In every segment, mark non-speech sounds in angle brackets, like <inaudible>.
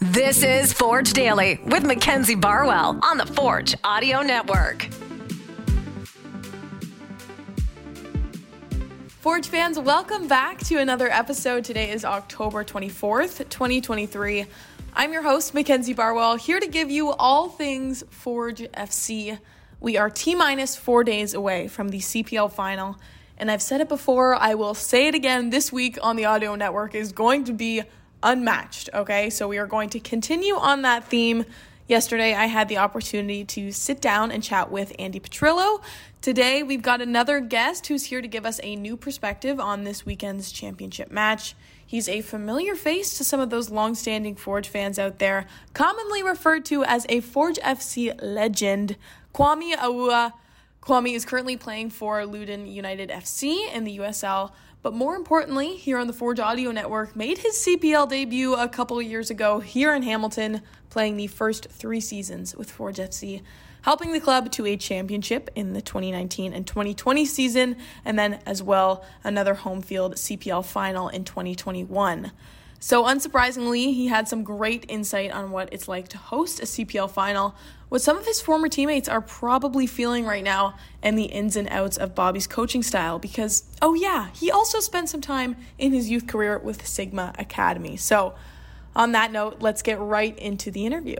This is Forge Daily with Mackenzie Barwell on the Forge Audio Network. Forge fans, welcome back to another episode. Today is October 24th, 2023. I'm your host, Mackenzie Barwell, here to give you all things Forge FC. We are T minus four days away from the CPL final. And I've said it before, I will say it again this week on the audio network is going to be unmatched. Okay, so we are going to continue on that theme. Yesterday, I had the opportunity to sit down and chat with Andi Petrillo. Today, we've got another guest who's here to give us a new perspective on this weekend's championship match. He's a familiar face to some of those long-standing Forge fans out there, commonly referred to as a Forge FC legend, Kwame Awuah. Kwame is currently playing for Loudoun United FC in the USL, but more importantly, here on the Forge Audio Network, made his CPL debut a couple years ago here in Hamilton, playing the first three seasons with Forge FC, helping the club to a championship in the 2019 and 2020 season, and then as well another home field CPL final in 2021. So, unsurprisingly, he had some great insight on what it's like to host a CPL final, what some of his former teammates are probably feeling right now, and the ins and outs of Bobby's coaching style. Because, oh, yeah, he also spent some time in his youth career with Sigma Academy. So, on that note, let's get right into the interview.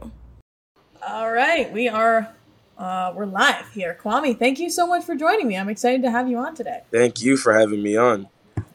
All right, we are. Uh, we're live here. Kwame, thank you so much for joining me. I'm excited to have you on today. Thank you for having me on.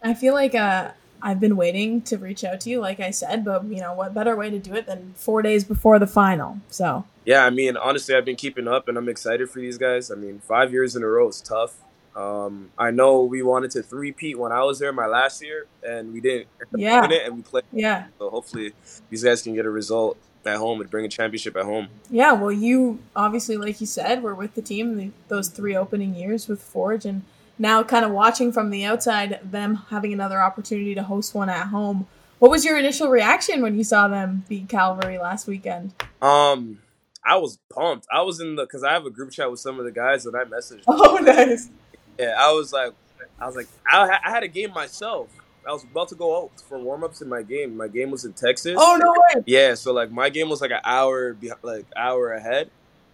I feel like uh, I've been waiting to reach out to you, like I said, but you know, what better way to do it than four days before the final? So, yeah, I mean, honestly, I've been keeping up and I'm excited for these guys. I mean, five years in a row is tough. Um, I know we wanted to three-peat when I was there my last year, and we didn't. <laughs> Yeah. It, and we played. Yeah. So hopefully, these guys can get a result at home and bring a championship at home. Yeah. Well, you obviously, like you said, were with the team those three opening years with Forge, and now kind of watching from the outside them having another opportunity to host one at home. What was your initial reaction when you saw them beat Cavalry last weekend? Um, I was pumped. I was in the because I have a group chat with some of the guys that I messaged. <laughs> Oh, nice. Yeah, I was like, I was like, I, I had a game myself. I was about to go out for warm ups in my game. My game was in Texas. Oh no way! Yeah, so like my game was like an hour, like hour ahead.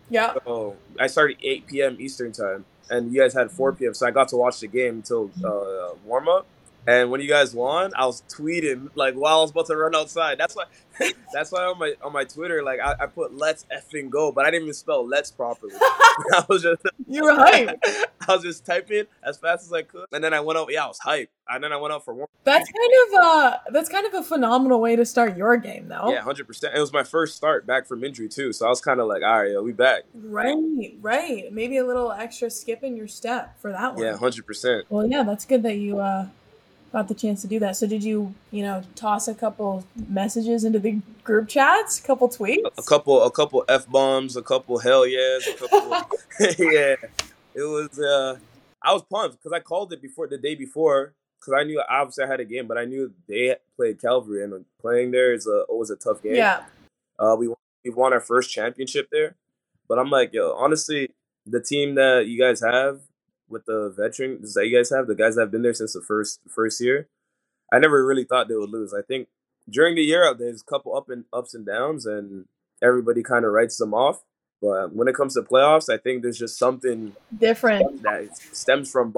Yeah. So I started 8 p.m. Eastern time, and you guys had 4 p.m. So I got to watch the game until uh, warm up. And when you guys won, I was tweeting like while I was about to run outside. That's why. <laughs> that's why on my on my Twitter, like I, I, put "Let's effing go," but I didn't even spell "Let's" properly. <laughs> I was just you were hype. <laughs> I was just typing as fast as I could, and then I went out. Yeah, I was hype, and then I went out for one. That's kind of uh that's kind of a phenomenal way to start your game, though. Yeah, hundred percent. It was my first start back from injury too, so I was kind of like, all right, yo, we back. Right, right. Maybe a little extra skip in your step for that one. Yeah, hundred percent. Well, yeah, that's good that you uh got the chance to do that. So did you, you know, toss a couple messages into the group chats, a couple tweets, a couple, a couple f bombs, a couple hell yes, a couple, <laughs> <laughs> yeah. It was. uh I was pumped because I called it before the day before because I knew obviously I had a game, but I knew they played Cavalry and playing there is a always a tough game. Yeah. Uh, we we won our first championship there, but I'm like, yo, honestly, the team that you guys have with the veterans that you guys have, the guys that have been there since the first first year, I never really thought they would lose. I think during the year uh, there's a couple up and ups and downs, and everybody kind of writes them off. But when it comes to playoffs, I think there's just something different that stems from.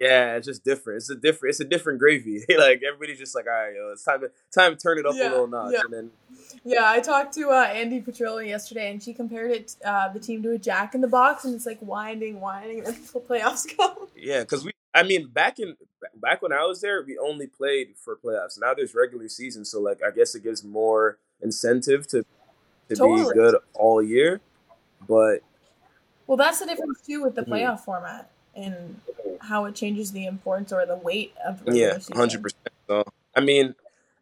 Yeah, it's just different. It's a different. It's a different gravy. <laughs> like everybody's just like, all right, yo, it's time to time to turn it up yeah, a little notch. Yeah. And then, yeah, I talked to uh, Andi Petrillo yesterday, and she compared it uh, the team to a Jack in the Box, and it's like winding, winding until <laughs> playoffs come. Yeah, because we. I mean, back in back when I was there, we only played for playoffs. Now there's regular season, so like I guess it gives more incentive to to totally. be good all year. But well, that's the difference too with the playoff mm. format and how it changes the importance or the weight of yeah, hundred percent. So I mean,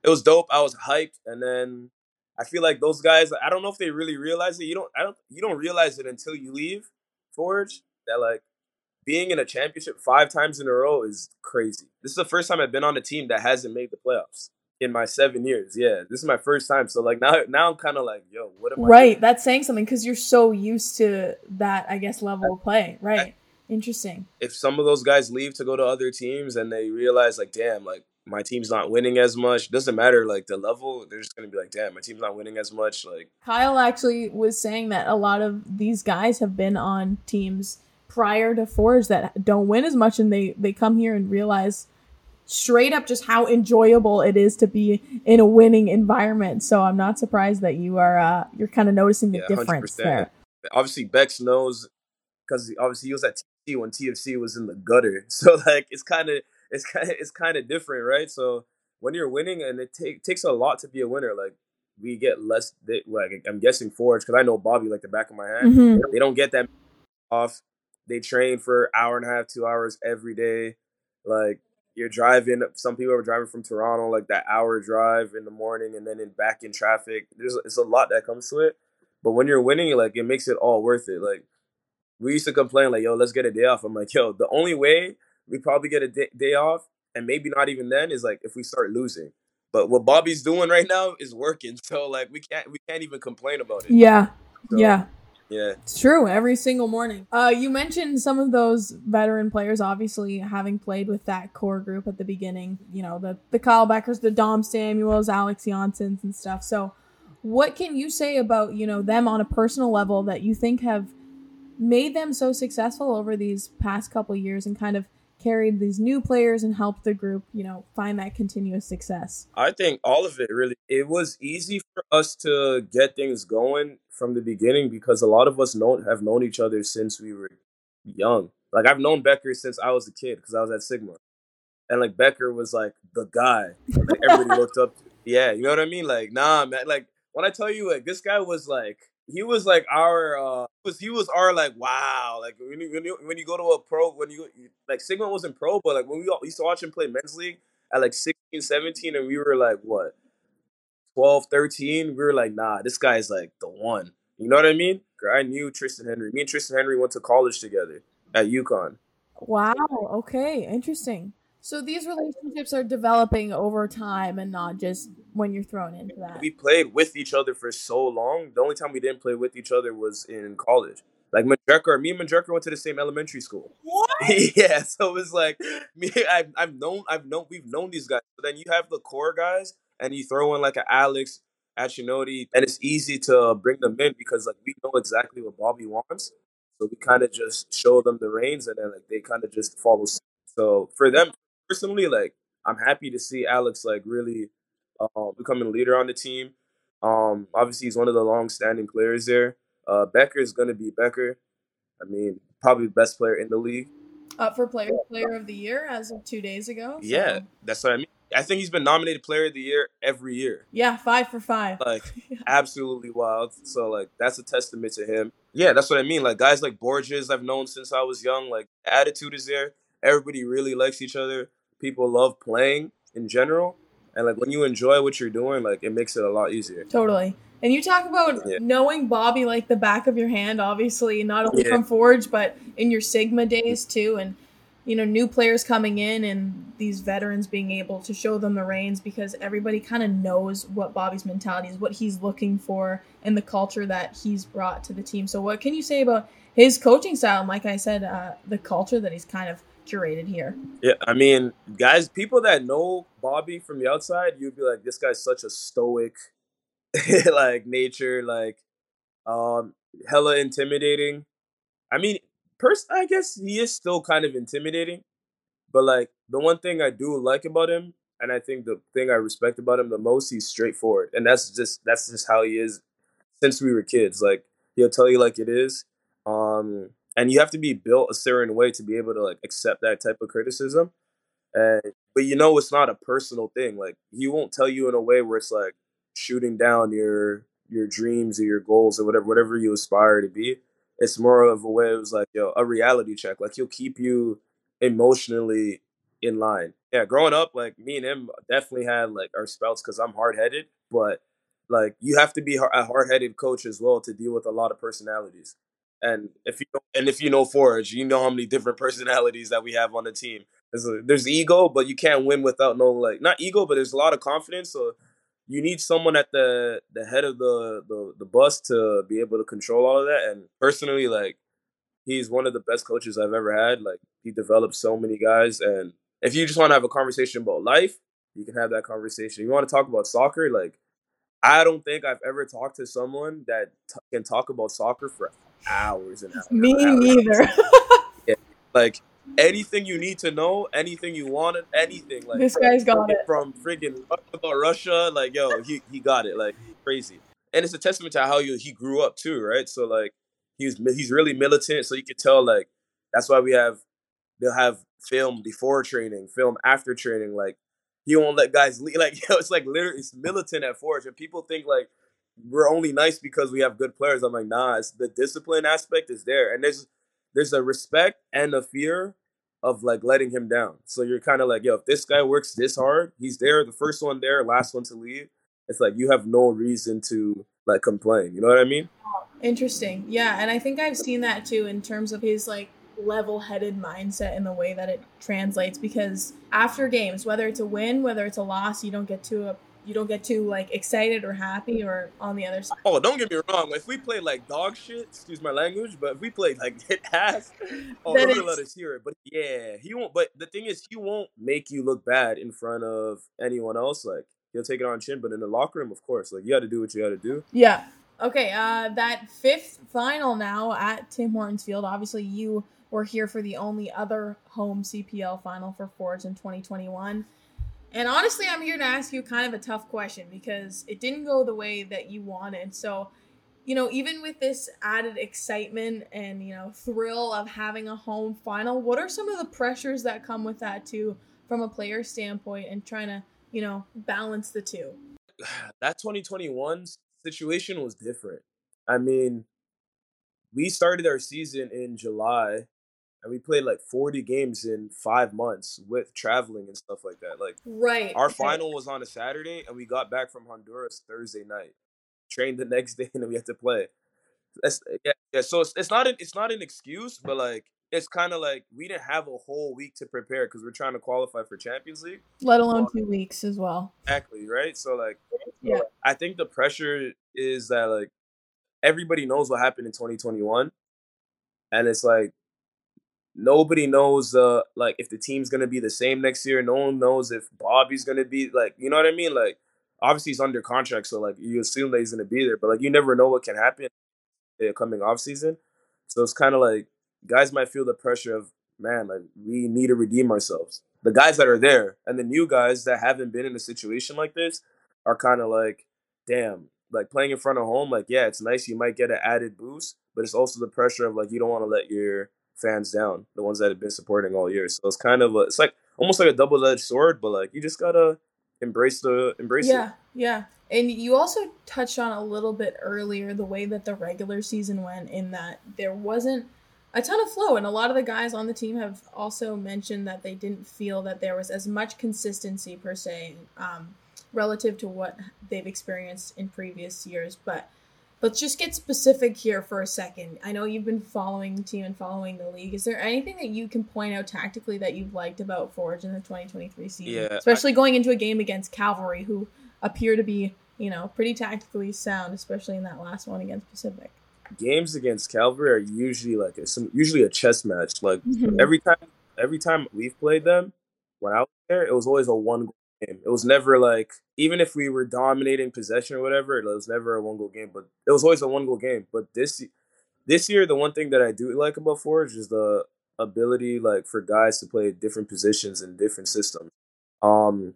it was dope. I was hyped, and then I feel like those guys. I don't know if they really realize it. You don't. I don't. You don't realize it until you leave Forge. That like being in a championship five times in a row is crazy. This is the first time I've been on a team that hasn't made the playoffs in my seven years. Yeah, this is my first time. So like now, now I'm kind of like, yo, what am I? Right, doing? that's saying something because you're so used to that, I guess, level of play. Right, interesting. If some of those guys leave to go to other teams and they realize, like, damn, like my team's not winning as much. Doesn't matter like the level. They're just gonna be like, damn, my team's not winning as much. Like Kyle actually was saying that a lot of these guys have been on teams prior to Forge that don't win as much, and they they come here and realize straight up just how enjoyable it is to be in a winning environment. So I'm not surprised that you are uh, you're kind of noticing the yeah, difference 100%. there. Obviously, Bex knows because obviously he was at TFC when TFC was in the gutter. <laughs> So like it's kind of it's kind of it's kind of different, right? So when you're winning, and it take, takes a lot to be a winner. Like we get less. They, like I'm guessing Forge because I know Bobby like the back of my hand. Mm-hmm. They don't get that <laughs> off. They train for hour and a half, two hours every day. Like you're driving. Some people are driving from Toronto, like that hour drive in the morning, and then in back in traffic. There's it's a lot that comes to it. But when you're winning, like it makes it all worth it. Like we used to complain, like, "Yo, let's get a day off." I'm like, "Yo, the only way we probably get a day, day off, and maybe not even then, is like if we start losing." But what Bobby's doing right now is working, <laughs> so like we can't we can't even complain about it. Yeah, so, yeah. Yeah. It's true every single morning. Uh, you mentioned some of those veteran players, obviously having played with that core group at the beginning, you know, the, the Kyle Beckers, the Dom Samuels, Alex Jansons and stuff. So what can you say about, you know, them on a personal level that you think have made them so successful over these past couple years and kind of carried these new players and helped the group, you know, find that continuous success? I think all of it really. It was easy for us to get things going from the beginning because a lot of us know have known each other since we were young. Like I've known Becker since I was a kid because I was at Sigma, and like Becker was like the guy that everybody <laughs> looked up to. Yeah, you know what I mean? Like nah, man. Like when I tell you, like this guy was like he was like our uh was he was our like wow like when you, when you when you go to a pro when you like Sigma wasn't pro but like when we all used to watch him play men's league at like 16 17 and we were like what 12 13 we were like nah this guy's like the one you know what I mean? I knew Tristan Henry me and Tristan Henry went to college together at UConn. Wow okay interesting so these relationships are developing over time and not just when you're thrown into that. We played with each other for so long. The only time we didn't play with each other was in college. Like Manjrekar, me and Manjrekar went to the same elementary school. What? <laughs> yeah, so it was like me. I've, I've known, I've known, we've known these guys. But then you have the core guys, and you throw in like an Alex, Achinioti, and it's easy to bring them in because like we know exactly what Bobby wants. So we kind of just show them the reins, and then like they kind of just follow. So for them, personally, like I'm happy to see Alex like really uh, becoming a leader on the team. Um, obviously, he's one of the long-standing players there. Uh, Becker is going to be Becker. I mean, probably the best player in the league. Up for player player of the year as of two days ago. So. Yeah, that's what I mean. I think he's been nominated player of the year every year. Yeah, five for five. Like <laughs> absolutely wild. So like that's a testament to him. Yeah, that's what I mean. Like guys like Borges, I've known since I was young. Like attitude is there. Everybody really likes each other people love playing in general. And like when you enjoy what you're doing, like it makes it a lot easier. Totally. And you talk about yeah. knowing Bobby like the back of your hand, obviously, not only yeah. from Forge, but in your Sigma days too. And, you know, new players coming in and these veterans being able to show them the reins because everybody kind of knows what Bobby's mentality is, what he's looking for, and the culture that he's brought to the team. So, what can you say about his coaching style? And, like I said, uh, the culture that he's kind of curated here. Yeah, I mean, guys, people that know Bobby from the outside, you'd be like, this guy's such a stoic, <laughs> like nature, like um, hella intimidating. I mean, person, I guess he is still kind of intimidating, but like the one thing I do like about him, and I think the thing I respect about him the most, he's straightforward, and that's just that's just how he is since we were kids. Like he'll tell you like it is. Um, and you have to be built a certain way to be able to like accept that type of criticism. And but you know it's not a personal thing. Like he won't tell you in a way where it's like shooting down your your dreams or your goals or whatever whatever you aspire to be. It's more of a way it was like yo a reality check. Like he'll keep you emotionally in line. Yeah growing up like me and him definitely had like our spouts because i'm hard-headed. But like you have to be a hard-headed coach as well to deal with a lot of personalities and if you and if you know Forge, you know how many different personalities that we have on the team. There's a, there's ego, but you can't win without no like not ego, but there's a lot of confidence. So you need someone at the the head of the the, the bus to be able to control all of that. And personally, like he's one of the best coaches I've ever had. Like he developed so many guys, and if you just want to have a conversation about life, you can have that conversation. You want to talk about soccer, like I don't think I've ever talked to someone that t- can talk about soccer for hours and hours. Me hours. neither. <laughs> <laughs> yeah, like anything you need to know, anything you wanted, anything. Like this guy's got it from freaking about Russia. Like yo, he he got it. Like crazy, and it's a testament to how you, he grew up too, right? So like he's he's really militant. So you can tell like that's why we have they'll have film before training, film after training. Like he won't let guys leave. <laughs> Like yo, it's like literally it's militant at Forge, and people think like we're only nice because we have good players. I'm like, nah, it's the discipline aspect is there, and there's there's a respect and a fear of like letting him down. So you're kind of like, yo, if this guy works this hard, he's there, the first one there, last one to leave. It's like you have no reason to like complain. You know what I mean? Interesting. Yeah, and I think I've seen that too in terms of his like level-headed mindset in the way that it translates because after games, whether it's a win, whether it's a loss, you don't get to a you don't get too like excited or happy or on the other side. Oh, don't get me wrong. If we play like dog shit, excuse my language, but if we play like <laughs> hit ass, oh, then he'll let us hear it. But yeah, he won't. But the thing is, he won't make you look bad in front of anyone else. Like he'll take it on chin, but in the locker room, of course, like you got to do what you got to do. Yeah. Okay. Uh, that fifth final now at Tim Hortons Field. Obviously, you were here for the only other home CPL final for Forge in 2021. And honestly, I'm here to ask you kind of a tough question because it didn't go the way that you wanted. So, you know, even with this added excitement and, you know, thrill of having a home final, what are some of the pressures that come with that too from a player standpoint and trying to, you know, balance the two? <sighs> That 2021 situation was different. I mean, we started our season in July and we played like 40 games in five months with traveling and stuff like that. Like, right. Our final was on a Saturday, and we got back from Honduras Thursday night. Trained the <laughs> next day, and then we had to play. That's, uh, yeah, yeah. So it's, it's not an it's not an excuse, but like it's kind of like we didn't have a whole week to prepare because we're trying to qualify for Champions League. Let alone two weeks as well. Exactly right. So like, yeah, I think the pressure is that like everybody knows what happened in 2021, and it's like nobody knows uh like if the team's gonna be the same next year. No one knows if Bobby's gonna be like you know what I mean. Like obviously he's under contract, so like you assume that he's gonna be there, but like you never know what can happen coming off season. So it's kind of like guys might feel the pressure of man, like we need to redeem ourselves. The guys that are there and the new guys that haven't been in a situation like this are kind of like, damn, like playing in front of home. Like yeah, it's nice. You might get an added boost, but it's also the pressure of like you don't want to let your fans down, the ones that have been supporting all year. So it's kind of a, it's like almost like a double edged sword, but like you just gotta embrace the embrace yeah, it. Yeah, yeah. And you also touched on a little bit earlier the way that the regular season went, in that there wasn't a ton of flow, and a lot of the guys on the team have also mentioned that they didn't feel that there was as much consistency per se, um, relative to what they've experienced in previous years, but let's just get specific here for a second. I know you've been following the team and following the league. Is there anything that you can point out tactically that you've liked about Forge in the 2023 season? Yeah, especially I, going into a game against Cavalry, who appear to be, you know, pretty tactically sound, especially in that last one against Pacific. Games against Cavalry are usually like a, some usually a chess match. Like mm-hmm. every time, every time we've played them, when I was there, it was always a one game. It was never like even if we were dominating possession or whatever, it was never a one goal game. But it was always a one goal game. But this this year, the one thing that I do like about Forge is the ability like for guys to play different positions in different systems. Um,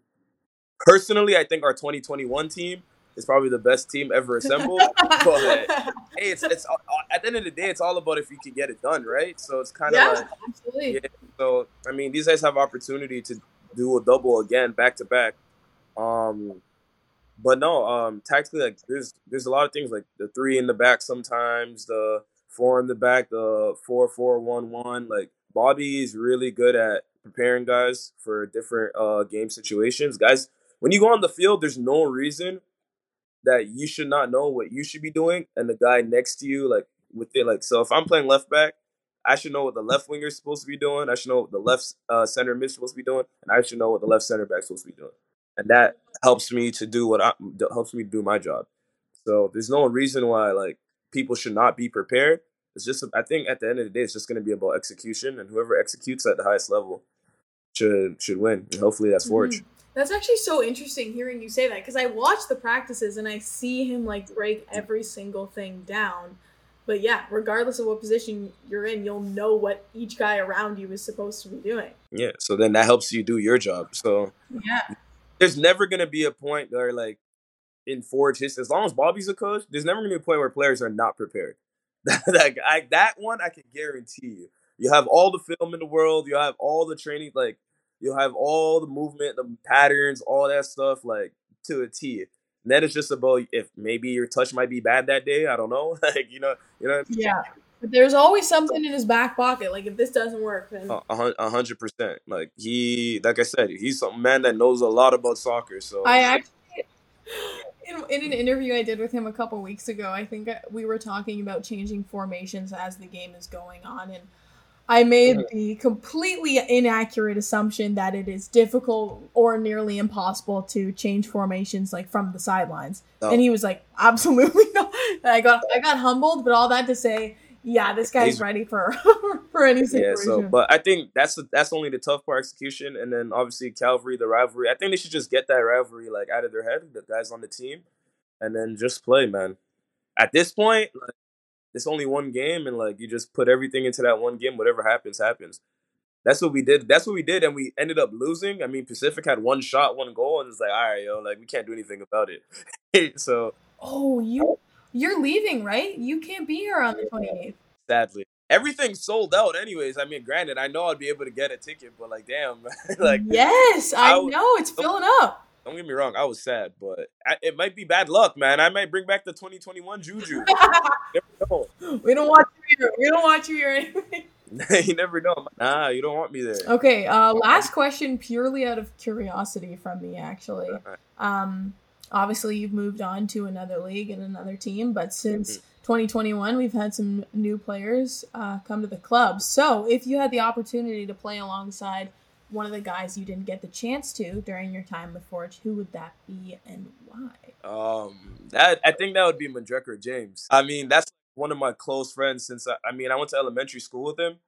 personally, I think our 2021 team is probably the best team ever assembled. but <laughs> hey, it's it's at the end of the day, it's all about if you can get it done, right? So it's kind of yeah, like, absolutely. Yeah, so I mean, these guys have opportunity to do a double again back to back. Um, but no, um, tactically, like there's there's a lot of things like the three in the back sometimes, the four in the back, the four four one one. Like Bobby is really good at preparing guys for different uh game situations. Guys, when you go on the field, there's no reason that you should not know what you should be doing, and the guy next to you, like with it, like so. If I'm playing left back, I should know what the left winger is supposed to be doing. I should know what the left uh, center mid is supposed to be doing, and I should know what the left center back is supposed to be doing. And that helps me to do what I helps me do my job. So there's no reason why like people should not be prepared. It's just I think at the end of the day, it's just going to be about execution, and whoever executes at the highest level should should win. And hopefully that's Forge. Mm-hmm. That's actually so interesting hearing you say that because I watch the practices and I see him like break every single thing down. But yeah, regardless of what position you're in, you'll know what each guy around you is supposed to be doing. Yeah, so then that helps you do your job. So Yeah. there's never gonna be a point where like in Forge history, as long as Bobby's a coach, there's never gonna be a point where players are not prepared. <laughs> that I, that one I can guarantee you. You have all the film in the world. You have all the training. Like you'll have all the movement, the patterns, all that stuff, like to a T. And then it's just about if maybe your touch might be bad that day. I don't know. <laughs> like you know, you know. Yeah. But there's always something in his back pocket. Like if this doesn't work, then A- A hun- a hundred percent. Like he, like I said, he's a man that knows a lot about soccer. So I actually, <gasps> in, in an interview I did with him a couple weeks ago, I think uh, we were talking about changing formations as the game is going on, and I made the completely inaccurate assumption that it is difficult or nearly impossible to change formations like from the sidelines. No. And he was like, <laughs> "Absolutely not." And I got I got humbled, but all that to say, yeah, this guy's He's- ready for <laughs> for any situation. yeah. So, but I think that's the, that's only the tough part execution, and then obviously Cavalry, the rivalry. I think they should just get that rivalry like out of their head, the guys on the team, and then just play, man. At this point, like, it's only one game, and like you just put everything into that one game. Whatever happens, happens. That's what we did. That's what we did, and we ended up losing. I mean, Pacific had one shot, one goal, and it's like, all right, yo, like we can't do anything about it. <laughs> so oh, you you're leaving, right? You can't be here on the 28th. sadly, everything's sold out. Anyways, I mean, granted, I know I'd be able to get a ticket, but like, damn, <laughs> like, yes, I, I know it's filling up. don't get me wrong, I was sad, but I, it might be bad luck, man. I might bring back the 2021 Juju. <laughs> know. we don't want you here. We don't want you here <laughs> <laughs> you never know. Nah, you don't want me there. Okay, uh, last question, purely out of curiosity from me, actually. Um, obviously, you've moved on to another league and another team, but since 2021, we've had some new players uh, come to the club. So, if you had the opportunity to play alongside one of the guys you didn't get the chance to during your time with Forge, who would that be and why? Um, that I think that would be Manjrekar James. I mean, that's one of my close friends since I, I mean I went to elementary school with him,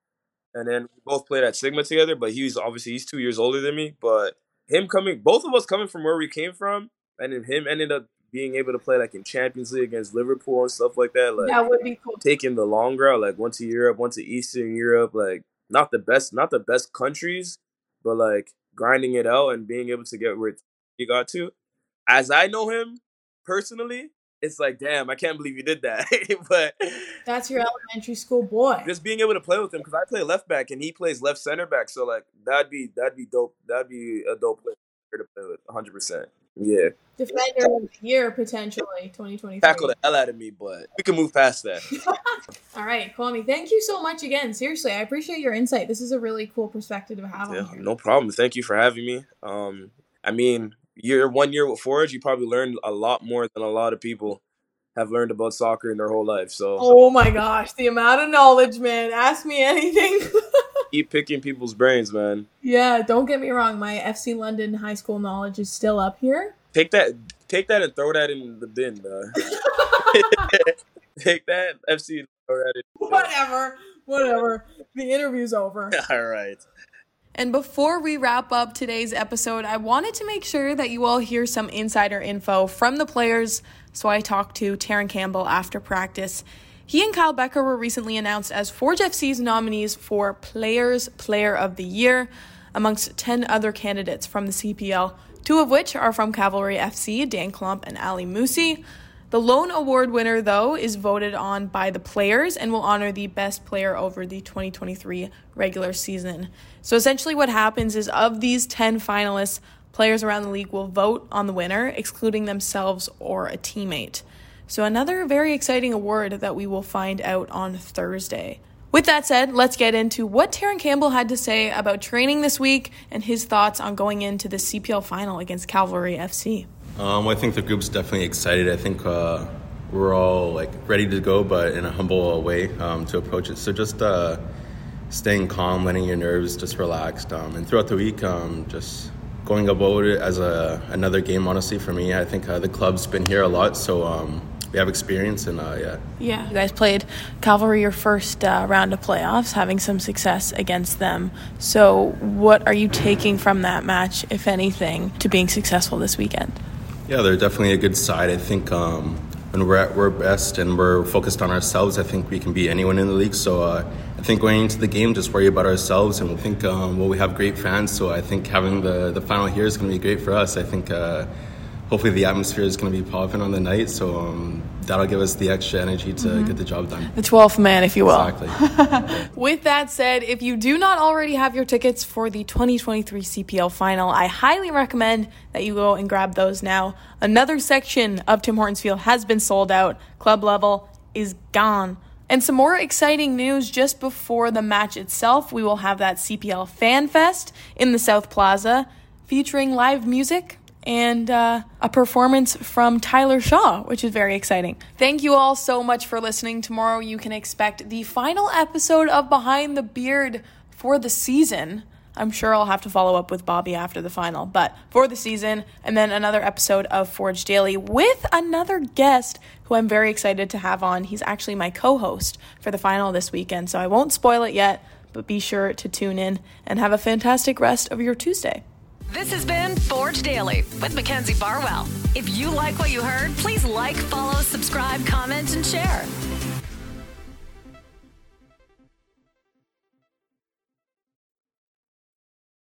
and then we both played at Sigma together. But he's obviously he's two years older than me. But him coming, both of us coming from where we came from, and then him ended up being able to play like in Champions League against Liverpool and stuff like that. Like that would be cool. taking the long route, like one to Europe, one to Eastern Europe, like not the best, not the best countries, but like grinding it out and being able to get where he got to. As I know him personally, it's like, damn, I can't believe you did that. <laughs> but That's your elementary school boy. just being able to play with him because I play left back and he plays left center back, so like that'd be that'd be dope. That'd be a dope player to play with, 100. percent Yeah, Defender of the year, potentially, 2023. tackle the hell out of me, but we can move past that. <laughs> All right, Kwame, thank you so much again. Seriously, I appreciate your insight. This is a really cool perspective to have Yeah, no problem. Thank you for having me. Um, I mean, year one year with Forge, you probably learned a lot more than a lot of people have learned about soccer in their whole life. So Oh my gosh, the amount of knowledge, man. Ask me anything. <laughs> keep picking people's brains, man. yeah, don't get me wrong. My FC London high school knowledge is still up here. Take that, take that, and throw that in the bin. Uh. <laughs> take that, FC. Throw that in. the bin. whatever, whatever. The interview's over. <laughs> All right. And before we wrap up today's episode, I wanted to make sure that you all hear some insider info from the players. So I talked to Terran Campbell after practice. He and Kyle Becker were recently announced as Forge FC's nominees for Players Player of the Year, amongst 10 other candidates from the CPL, two of which are from Cavalry FC, Daan Klomp and Ali Musse. The lone award winner, though, is voted on by the players and will honor the best player over the 2023 regular season. So essentially, what happens is of these 10 finalists, players around the league will vote on the winner, excluding themselves or a teammate. So, another very exciting award that we will find out on Thursday. With that said, let's get into what Terran Campbell had to say about training this week and his thoughts on going into the CPL final against Cavalry FC. Um, I think the group's definitely excited. I think uh, we're all like ready to go, but in a humble way um, to approach it. So just uh, staying calm, letting your nerves just relaxed, um, and throughout the week, um, just going about it as a another game. Honestly, for me, I think uh, the club's been here a lot, so um, we have experience, and uh, yeah. Yeah, you guys played Cavalry your first uh, round of playoffs, having some success against them. So, what are you taking from that match, if anything, to being successful this weekend? Yeah, they're definitely a good side. I think um, when we're at our best and we're focused on ourselves, I think we can beat anyone in the league. So uh, I think going into the game, just worry about ourselves, and we think um, well, we have great fans. So I think having the the final here is going to be great for us. I think. Uh, hopefully the atmosphere is going to be popping on the night. So um, that'll give us the extra energy to mm-hmm. get the job done. The 12th man, if you will. Exactly. <laughs> With that said, if you do not already have your tickets for the 2023 CPL final, I highly recommend that you go and grab those now. Another section of Tim Hortons Field has been sold out. Club level is gone. And some more exciting news just before the match itself. We will have that CPL Fan Fest in the South Plaza featuring live music and uh, a performance from Tyler Shaw, which is very exciting. Thank you all so much for listening. Tomorrow you can expect the final episode of Behind the Beard for the season. I'm sure I'll have to follow up with Bobby after the final, but for the season, and then another episode of Forge Daily with another guest who I'm very excited to have on. He's actually my co host for the final this weekend, so I won't spoil it yet, but be sure to tune in and have a fantastic rest of your Tuesday. This has been Forge Daily with Mackenzie Barwell. If you like what you heard, please like, follow, subscribe, comment, and share.